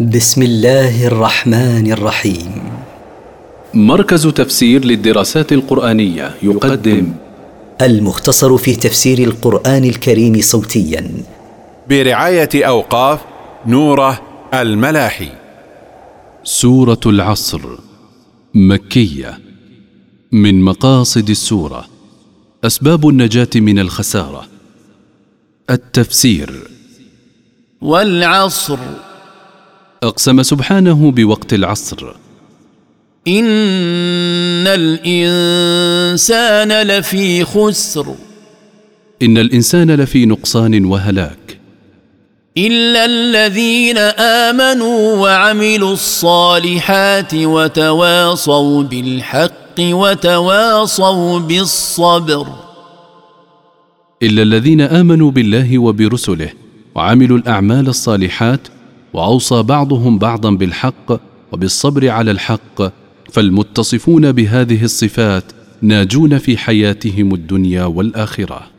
بسم الله الرحمن الرحيم. مركز تفسير للدراسات القرآنية يقدم. المختصر في تفسير القرآن الكريم صوتيا. برعاية أوقاف نوره الملاحي. سورة العصر. مكية. من مقاصد السورة. أسباب النجاة من الخسارة. التفسير. والعصر. أقسم سبحانه بوقت العصر. إن الإنسان لفي خسر. إن الإنسان لفي نقصان وهلاك. إلا الذين آمنوا وعملوا الصالحات وتواصوا بالحق وتواصوا بالصبر. إلا الذين آمنوا بالله وبرسله وعملوا الأعمال الصالحات وأوصى بعضهم بعضا بالحق وبالصبر على الحق فالمتصفون بهذه الصفات ناجون في حياتهم الدنيا والآخرة.